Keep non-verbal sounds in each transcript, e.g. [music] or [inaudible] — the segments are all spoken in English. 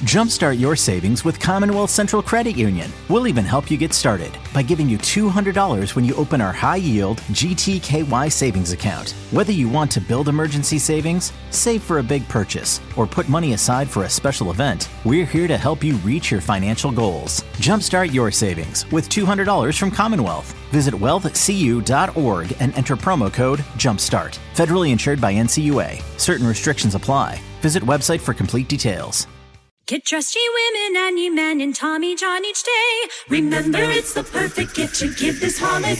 Jumpstart your savings with Commonwealth Central Credit Union. We'll even help you get started by giving you $200 when you open our high yield GTKY savings account. Whether you want to build emergency savings, save for a big purchase, or put money aside for a special event, we're here to help you reach your financial goals. Jumpstart your savings with $200 from Commonwealth. Visit wealthcu.org and enter promo code JUMPSTART. Federally insured by NCUA. Certain restrictions apply. Visit website for complete details. Get ye women and ye men, in Tommy John each day. Remember, it's the perfect gift to give this holiday.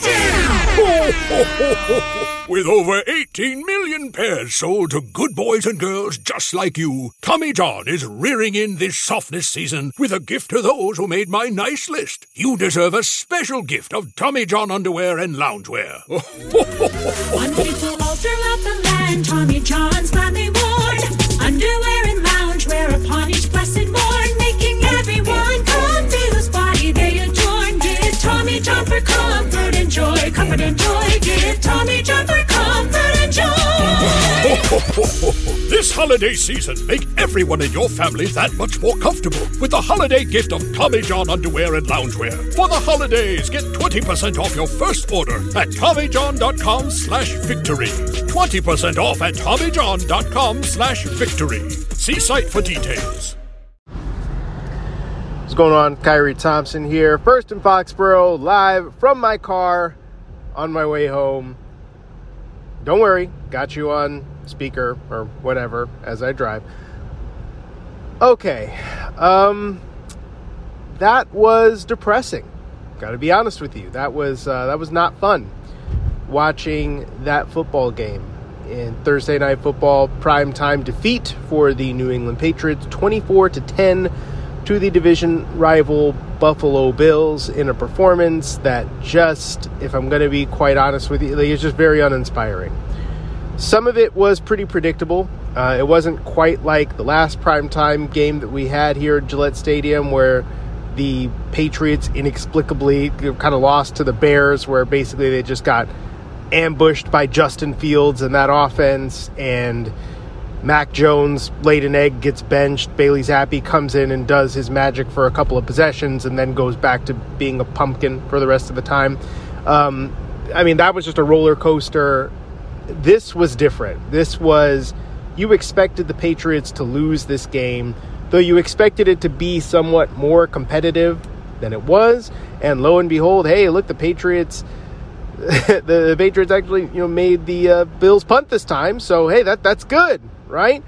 With over 18 million pairs sold to good boys and girls just like you, Tommy John is rearing in this softness season with a gift to those who made my nice list. You deserve a special gift of Tommy John underwear and loungewear. [laughs] One people all throughout the comfort and joy. Give Tommy John for comfort and joy. [laughs] this holiday season, make everyone in your family that much more comfortable with the holiday gift of Tommy John underwear and loungewear. For the holidays, get 20% off your first order at TommyJohn.com slash victory. 20% off at TommyJohn.com slash victory. See site for details. What's going on? Khari Thompson here. First in Foxborough, live from my car on my way home. Don't worry, got you on speaker or whatever as I drive. Okay, um, that was depressing. Got to be honest with you. That was uh, that was not fun. Watching that football game in Thursday night football prime time defeat for the New England Patriots, 24 to 10 to the division rival Buffalo Bills in a performance that just, if I'm going to be quite honest with you, is just very uninspiring. Some of it was pretty predictable. Uh, it wasn't quite like the last primetime game that we had here at Gillette Stadium, where the Patriots inexplicably kind of lost to the Bears, where basically they just got ambushed by Justin Fields and that offense, and Mac Jones laid an egg, gets benched. Bailey Zappe comes in and does his magic for a couple of possessions, and then goes back to being a pumpkin for the rest of the time. Um, I mean, that was just a roller coaster. This was different. This was you expected the Patriots to lose this game, though you expected it to be somewhat more competitive than it was. And lo and behold, hey, look, the Patriots. the, [laughs] the Patriots actually, you know, made the uh, Bills punt this time. So hey, that that's good, right?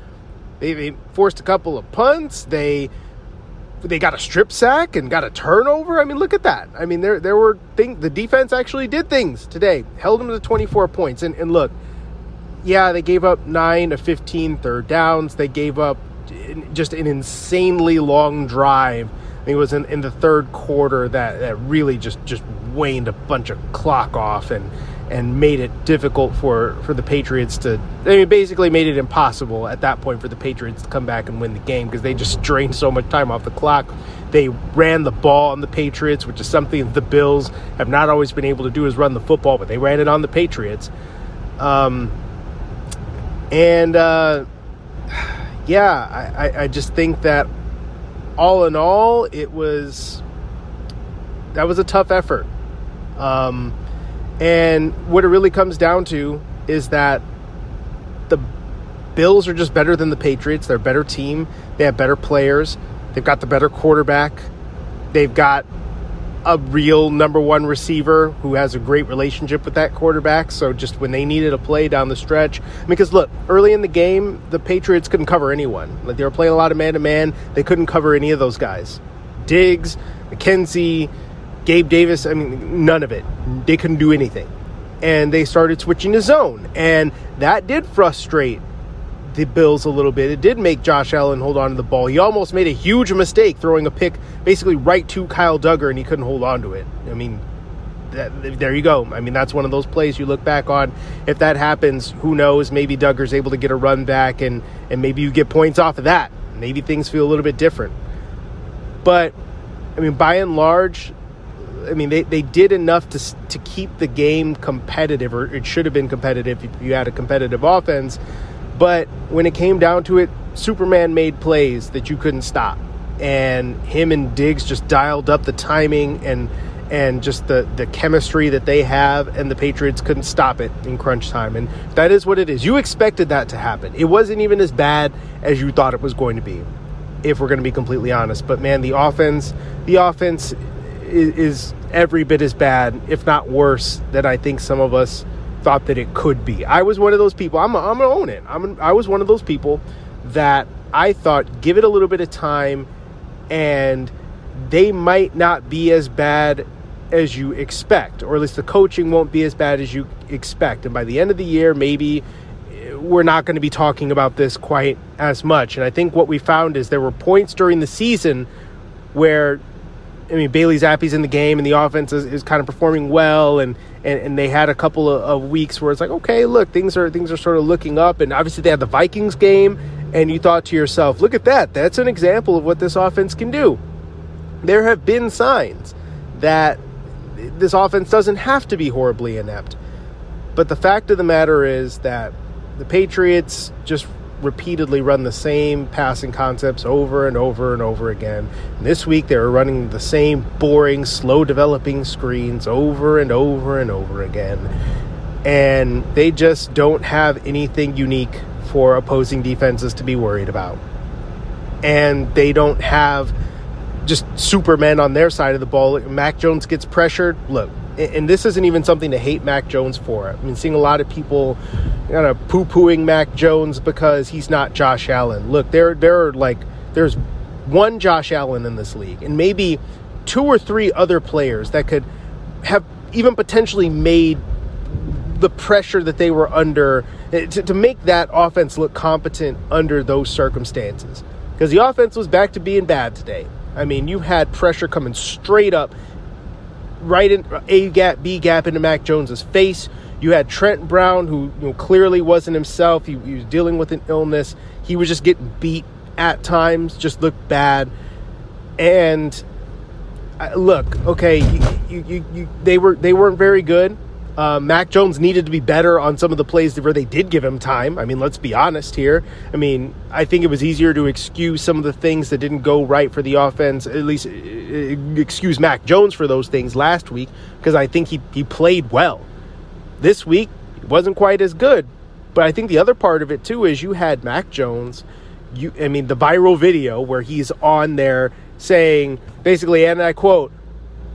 They, they forced a couple of punts. They they got a strip sack and got a turnover. I mean, look at that. I mean, there there were things. The defense actually did things today. Held them to 24 points. And and look, yeah, they gave up nine of 15 third downs. They gave up just an insanely long drive. I think it was in, in the third quarter that, that really just, just waned a bunch of clock off and and made it difficult for, for the Patriots to. I mean, basically made it impossible at that point for the Patriots to come back and win the game because they just drained so much time off the clock. They ran the ball on the Patriots, which is something the Bills have not always been able to do is run the football, but they ran it on the Patriots. Um, and uh, yeah, I, I, just think that all in all, it was that was a tough effort. Um, and what it really comes down to is that the Bills are just better than the Patriots. They're a better team. They have better players. They've got the better quarterback. They've got a real number one receiver who has a great relationship with that quarterback. So just when they needed a play down the stretch, because look, early in the game, the Patriots couldn't cover anyone. Like they were playing a lot of man to man. They couldn't cover any of those guys. Diggs, McKenzie, Gabe Davis, I mean, none of it. They couldn't do anything. And they started switching to zone. And that did frustrate the Bills a little bit. It did make Josh Allen hold on to the ball. He almost made a huge mistake throwing a pick basically right to Kyle Dugger, and he couldn't hold on to it. I mean, that, there you go. I mean, that's one of those plays you look back on. If that happens, who knows? Maybe Dugger's able to get a run back, and and maybe you get points off of that. Maybe things feel a little bit different. But I mean, by and large, I mean they, they did enough to to keep the game competitive, or it should have been competitive if you had a competitive offense. But when it came down to it, Superman made plays that you couldn't stop, and him and Diggs just dialed up the timing and and just the, the chemistry that they have, and the Patriots couldn't stop it in crunch time. And that is what it is. You expected that to happen. It wasn't even as bad as you thought it was going to be, if we're going to be completely honest. But man, the offense, the offense is, every bit as bad, if not worse, than I think some of us thought that it could be. I was one of those people. I'm, I'm gonna own it. I'm, I was one of those people that I thought give it a little bit of time, and they might not be as bad as you expect, or at least the coaching won't be as bad as you expect. And by the end of the year, maybe eh, we're not going to be talking about this quite as much. And I think what we found is there were points during the season where, I mean, Bailey Zappe's in the game and the offense is, is kind of performing well, and, and, and they had a couple of, of weeks where it's like, okay, look, things are things are sort of looking up. And obviously, they had the Vikings game, and you thought to yourself, look at that, that's an example of what this offense can do. There have been signs that this offense doesn't have to be horribly inept. But the fact of the matter is that the Patriots just repeatedly run the same passing concepts over and over and over again. And this week they were running the same boring, slow developing screens over and over and over again. And they just don't have anything unique for opposing defenses to be worried about. And they don't have just supermen on their side of the ball. Mac Jones gets pressured. Look, and this isn't even something to hate Mac Jones for. I mean, seeing a lot of people kind of poo pooing Mac Jones because he's not Josh Allen. Look, there there are like there's one Josh Allen in this league, and maybe two or three other players that could have even potentially made the pressure that they were under eh, to, to make that offense look competent under those circumstances. Because the offense was back to being bad today. I mean, you had pressure coming straight up, right in A gap, B gap into Mac Jones's face. You had Trent Brown, who you know, clearly wasn't himself. He, he was dealing with an illness. He was just getting beat at times, just looked bad. And uh, look, okay, you, you, you, they were they weren't very good. Uh, Mac Jones needed to be better on some of the plays where they did give him time. I mean, let's be honest here. I mean, I think it was easier to excuse some of the things that didn't go right for the offense, at least uh, uh, excuse Mac Jones for those things last week, because I think he, he played well. This week, it wasn't quite as good. But I think the other part of it, too, is you had Mac Jones. You, I mean, the viral video where he's on there saying, basically, and I quote,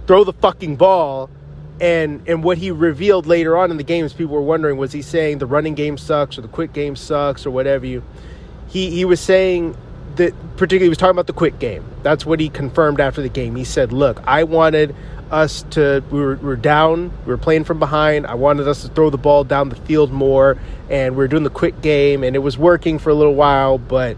throw the fucking ball and and what he revealed later on in the games, people were wondering was he saying the running game sucks or the quick game sucks or whatever you he he was saying that particularly he was talking about the quick game. That's what he confirmed after the game. He said look i wanted us to we were, we were down we were playing from behind. I wanted us to throw the ball down the field more and we are doing the quick game and it was working for a little while but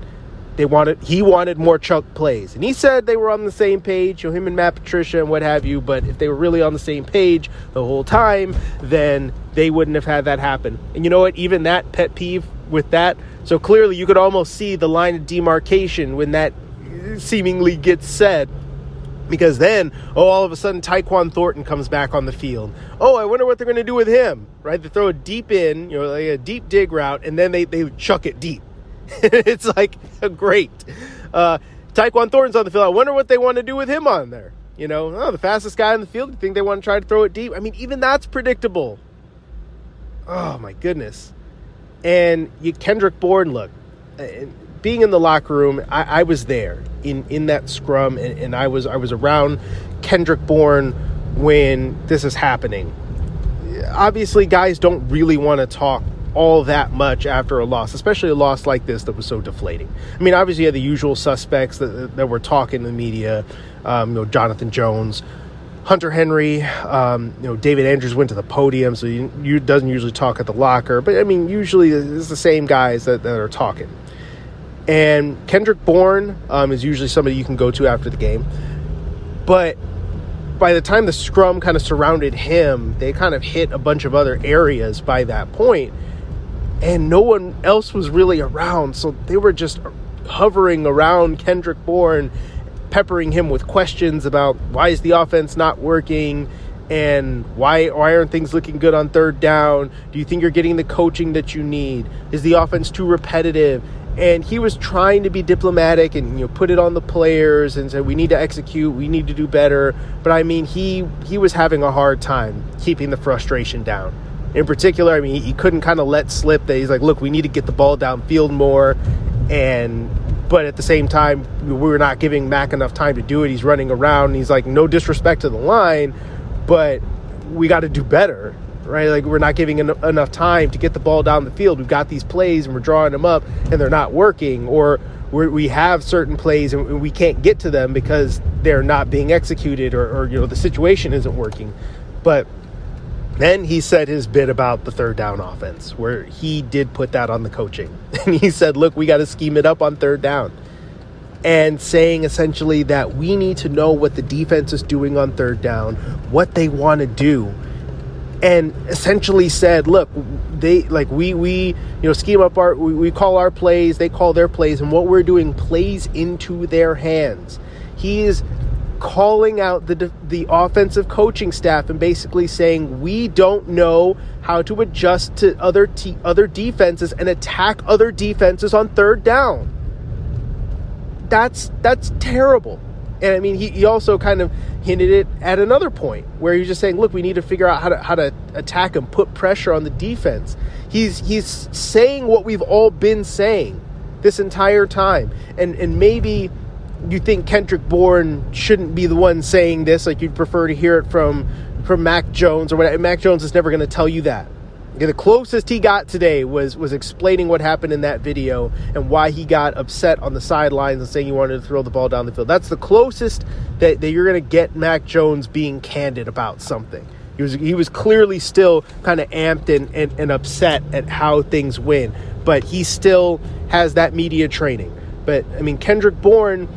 they wanted he wanted more chunk plays, and he said they were on the same page. You know, him and Matt Patricia and what have you. But if they were really on the same page the whole time, then they wouldn't have had that happen. And you know what? Even that pet peeve with that. So clearly, you could almost see the line of demarcation when that seemingly gets said. Because then, oh, all of a sudden, Tyquan Thornton comes back on the field. Oh, I wonder what they're going to do with him, right? They throw a deep in, you know, like a deep dig route, and then they, they chuck it deep [laughs] it's like great. Uh, Thornton's on the field. I wonder what they want to do with him on there. You know, oh, the fastest guy in the field. You think they want to try to throw it deep? I mean, even that's predictable. Oh my goodness. And you, Kendrick Bourne, look, uh, being in the locker room, I, I was there in, in that scrum, and, and I was I was around Kendrick Bourne when this is happening. Obviously, guys don't really want to talk all that much after a loss, especially a loss like this that was so deflating. I mean, obviously, you had the usual suspects that, that were talking in the media, um, you know, Jonathan Jones, Hunter Henry, um, you know, David Andrews went to the podium, so you, doesn't usually talk at the locker. But I mean, usually it's the same guys that, that are talking. And Kendrick Bourne um, is usually somebody you can go to after the game. But by the time the scrum kind of surrounded him, they kind of hit a bunch of other areas by that point, and no one else was really around. So they were just hovering around Kendrick Bourne peppering him with questions about why is the offense not working and why why aren't things looking good on third down? Do you think you're getting the coaching that you need? Is the offense too repetitive? And he was trying to be diplomatic and you know put it on the players and said we need to execute, we need to do better. But I mean he he was having a hard time keeping the frustration down. In particular, I mean he couldn't kind of let slip that he's like, look, we need to get the ball downfield more and but at the same time, we were not giving Mac enough time to do it. He's running around. he's like, no disrespect to the line, but we got to do better, right? Like we're not giving en- enough time to get the ball down the field. We've got these plays and we're drawing them up, and they're not working, or we have certain plays and we can't get to them because they're not being executed, or, or you know the situation isn't working. But then he said his bit about the third down offense, where he did put that on the coaching. [laughs] And he said, look, we got to scheme it up on third down. And saying essentially that we need to know what the defense is doing on third down, what they want to do. And essentially said, look, they like we we you know scheme up our we, we call our plays, they call their plays, and what we're doing plays into their hands. He is calling out the the offensive coaching staff and basically saying we don't know how to adjust to other te- other defenses and attack other defenses on third down. That's that's terrible. And I mean, he, he also kind of hinted it at another point where he's just saying, "Look, we need to figure out how to how to attack and put pressure on the defense." He's he's saying what we've all been saying this entire time, and and maybe you think Kendrick Bourne shouldn't be the one saying this, like you'd prefer to hear it from from Mac Jones or whatever. Mac Jones is never going to tell you that. The closest he got today was was explaining what happened in that video and why he got upset on the sidelines and saying he wanted to throw the ball down the field. That's the closest that, that you're going to get Mac Jones being candid about something. He was he was clearly still kind of amped and, and, and upset at how things went, but he still has that media training. But I mean, Kendrick Bourne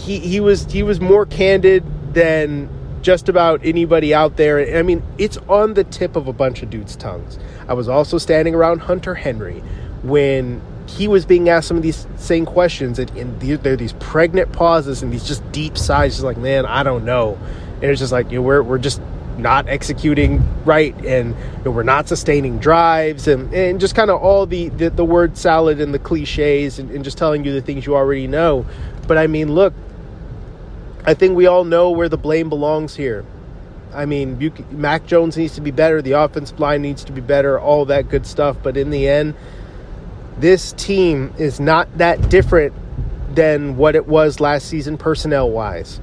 he he was he was more candid than just about anybody out there. I mean, it's on the tip of a bunch of dudes' tongues. I was also standing around Hunter Henry when he was being asked some of these same questions, and, and there are these pregnant pauses and these just deep sighs. Just like, man, I don't know. And it's just like, you know, we're we're just not executing right, and you know, we're not sustaining drives, and and just kind of all the, the, the word salad and the cliches, and, and just telling you the things you already know. But I mean, look, I think we all know where the blame belongs here. I mean, you, Mac Jones needs to be better. The offensive line needs to be better. All that good stuff. But in the end, this team is not that different than what it was last season, personnel wise.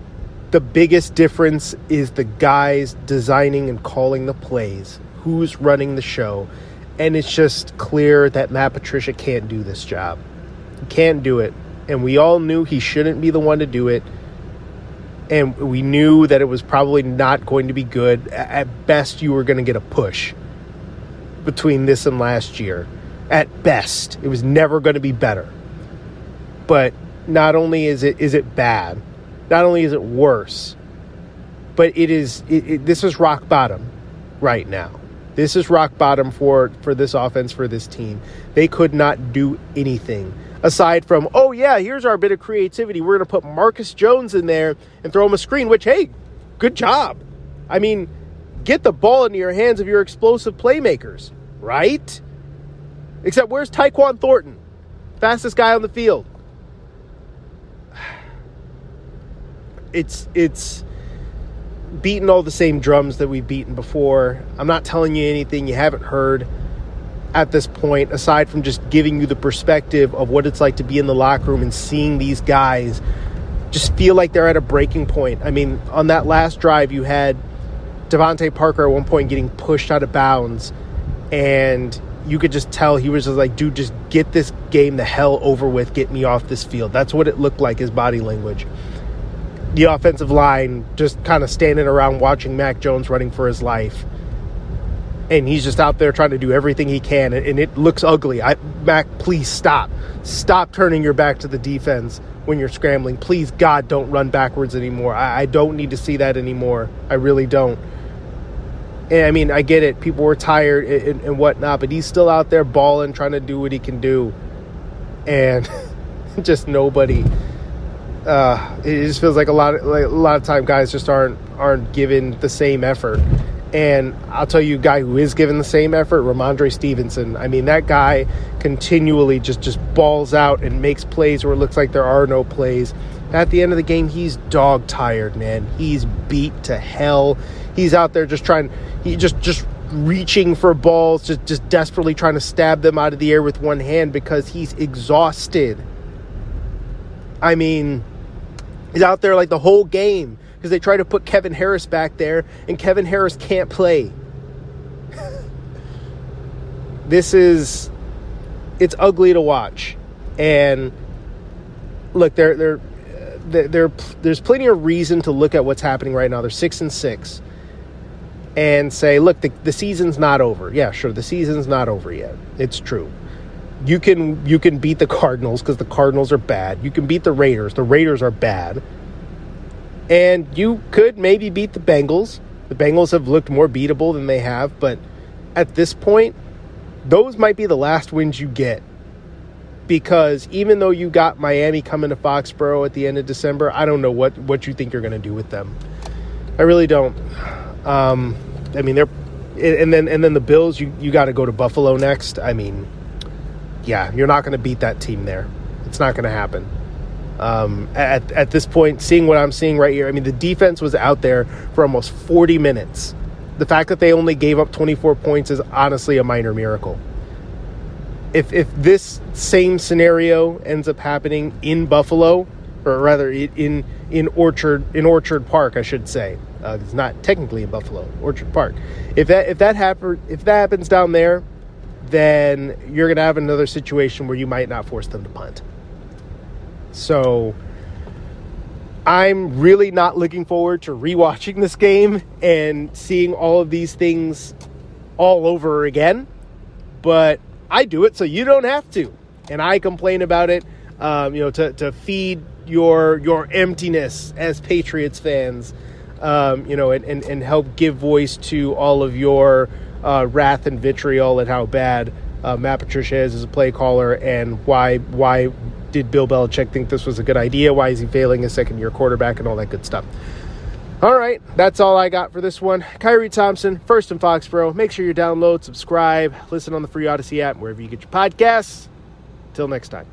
The biggest difference is the guys designing and calling the plays, who's running the show. And it's just clear that Matt Patricia can't do this job. He can't do it. And we all knew he shouldn't be the one to do it and we knew that it was probably not going to be good. At best, you were going to get a push between this and last year. At best, it was never going to be better. But not only is it is it bad, not only is it worse, but it is it, it, this is rock bottom right now. This is rock bottom for for this offense for this team. They could not do anything aside from, oh, yeah, here's our bit of creativity. We're going to put Marcus Jones in there and throw him a screen, which, hey, good job. I mean, get the ball into your hands of your explosive playmakers, right? Except where's Tyquan Thornton? Fastest guy on the field. [sighs] It's it's beating all the same drums that we've beaten before. I'm not telling you anything you haven't heard at this point, aside from just giving you the perspective of what it's like to be in the locker room and seeing these guys just feel like they're at a breaking point. I mean, on that last drive, you had DeVante Parker at one point getting pushed out of bounds, and you could just tell he was just like, dude, just get this game the hell over with, get me off this field. That's what it looked like, his body language. the offensive line just kind of standing around watching Mac Jones running for his life. And he's just out there trying to do everything he can, and it looks ugly. I, Mac, please stop. Stop turning your back to the defense when you're scrambling. Please, God, don't run backwards anymore. I, I don't need to see that anymore. I really don't. And I mean, I get it. People were tired and, and whatnot, but he's still out there balling, trying to do what he can do. And [laughs] just nobody. Uh, it just feels like a lot of like a lot of time guys just aren't aren't given the same effort. And I'll tell you, guy who is given the same effort, Rhamondre Stevenson. I mean, that guy continually just just balls out and makes plays where it looks like there are no plays. At the end of the game, he's dog tired, man. He's beat to hell. He's out there just trying. He just just reaching for balls, just just desperately trying to stab them out of the air with one hand because he's exhausted. I mean, he's out there like the whole game because they try to put Kevin Harris back there, and Kevin Harris can't play. [laughs] this is it's ugly to watch, and look, there there there there's plenty of reason to look at what's happening right now. They're six and six, and say, look, the, the season's not over. Yeah, sure, the season's not over yet. It's true you can you can beat the Cardinals because the Cardinals are bad. You can beat the Raiders. The Raiders are bad. And you could maybe beat the Bengals. The Bengals have looked more beatable than they have, but at this point, those might be the last wins you get. Because even though you got Miami coming to Foxborough at the end of December, I don't know what, what you think you're going to do with them. I really don't. Um, I mean, they're and then and then the Bills. You you got to go to Buffalo next. I mean, yeah, you're not going to beat that team there. It's not going to happen. Um, at, at this point, seeing what I'm seeing right here, I mean, the defense was out there for almost 40 minutes. The fact that they only gave up 24 points is honestly a minor miracle. If, if this same scenario ends up happening in Buffalo, or rather in in Orchard in Orchard Park, I should say, uh, it's not technically in Buffalo, Orchard Park. If that if that happen if that happens down there, then you're going to have another situation where you might not force them to punt. So I'm really not looking forward to rewatching this game and seeing all of these things all over again. But I do it so you don't have to. And I complain about it, um, you know, to, to feed your your emptiness as Patriots fans, um, you know, and, and, and help give voice to all of your uh, wrath and vitriol and how bad uh, Matt Patricia is as a play caller and why why did Bill Belichick think this was a good idea? Why is he failing a second year quarterback and all that good stuff? All right, that's all I got for this one. Khari Thompson, First in Foxborough. Make sure you download, subscribe, listen on the free Odyssey app, wherever you get your podcasts. Till next time.